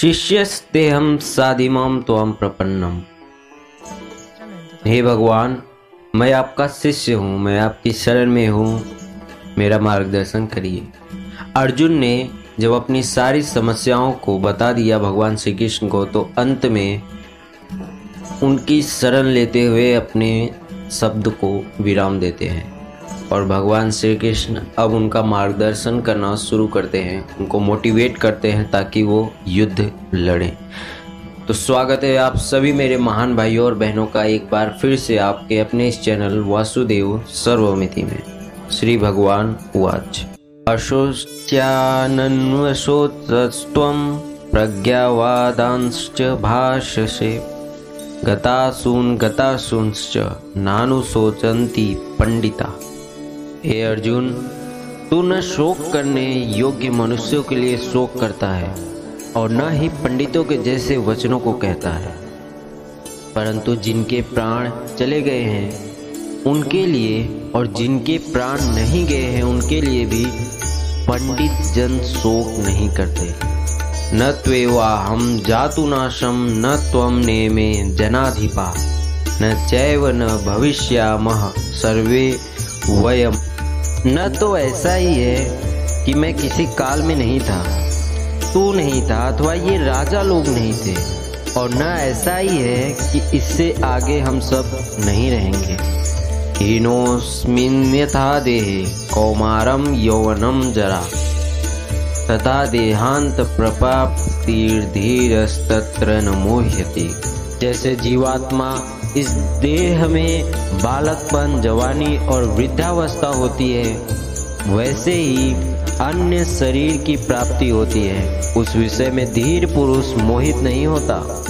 शिष्यस्ते हम साधिमाम त्वम प्रपन्नम। हे भगवान, मैं आपका शिष्य हूँ, मैं आपकी शरण में हूँ। मेरा मार्गदर्शन करिए। अर्जुन ने जब अपनी सारी समस्याओं को बता दिया भगवान श्री कृष्ण को तो अंत में उनकी शरण लेते हुए अपने शब्द को विराम देते हैं। और भगवान श्री कृष्ण अब उनका मार्गदर्शन करना शुरू करते हैं। उनको मोटिवेट करते हैं ताकि वो युद्ध लड़ें। तो स्वागत है आप सभी मेरे महान भाइयों और बहनों का एक बार फिर से आपके अपने इस चैनल वासुदेव सर्वमिति में। श्री भगवान उवाच अशोच्यानन्वशोत्स्त्वं प्रज्ञावादांश्च भाषसे गतासून गतासूंश्च नानुशोचन्ति पंडिता। हे अर्जुन, तू न शोक करने योग्य मनुष्यों के लिए शोक करता है और न ही पंडितों के जैसे वचनों को कहता है। परंतु जिनके प्राण चले गए हैं, उनके लिए और जिनके प्राण नहीं गए हैं, उनके लिए भी पंडित जन शोक नहीं करते। न त्वेवा हम जातु नाशम न त्वम नेमे जनाधिपा, न चैव न भविष्यामह सर्वे वयम न तो ऐसा ही है कि मैं किसी काल में नहीं था। तू नहीं था, अथवा ये राजा लोग नहीं थे। और न ऐसा ही है कि इससे आगे हम सब नहीं रहेंगे। हीनोस्मिन यथा देहे कौमारम यौवनम जरा। तथा देहांत प्रपाप्तिर्धीरस्तत्र न मोह्यति। जैसे जीवात्मा, इस देह में बालकपन, जवानी और वृद्धावस्था होती है, वैसे ही अन्य शरीर की प्राप्ति होती है। उस विषय में धीर पुरुष मोहित नहीं होता।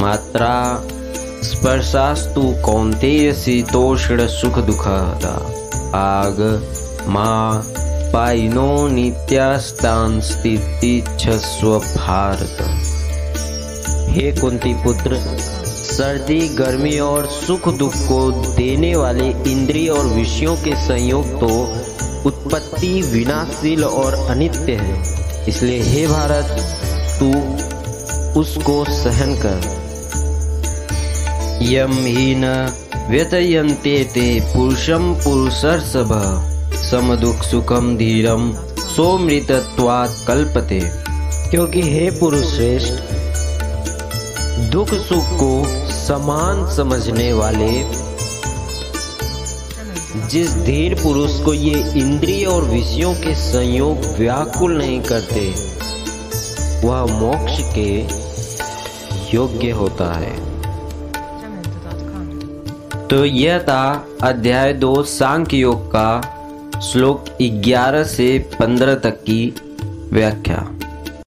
मात्रा स्पर्शास्तु कौंतेय शीतोष्ण सुख दुख आग माँ पाइनो नित्यास्तान स्थिति छस्व भारत। हे कुंती पुत्र, सर्दी, गर्मी और सुख दुख को देने वाले इंद्रिय और विषयों के संयोग तो उत्पत्ति विनाशील और अनित्य है। इसलिए हे भारत, तू उसको सहन कर। यम ही न व्यतयंते ते पुरुषम पुरुषर्षभ सम दुख सुखम धीरम सोमृतत्वात् कल्पते। क्योंकि हे पुरुष श्रेष्ठ दुख सुख को समान समझने वाले। जिस धीर पुरुष को ये इंद्रिय और विषयों के संयोग व्याकुल नहीं करते, वह मोक्ष के योग्य होता है। तो यह था अध्याय दो सांख्य योग का श्लोक 11 से 15 तक की व्याख्या।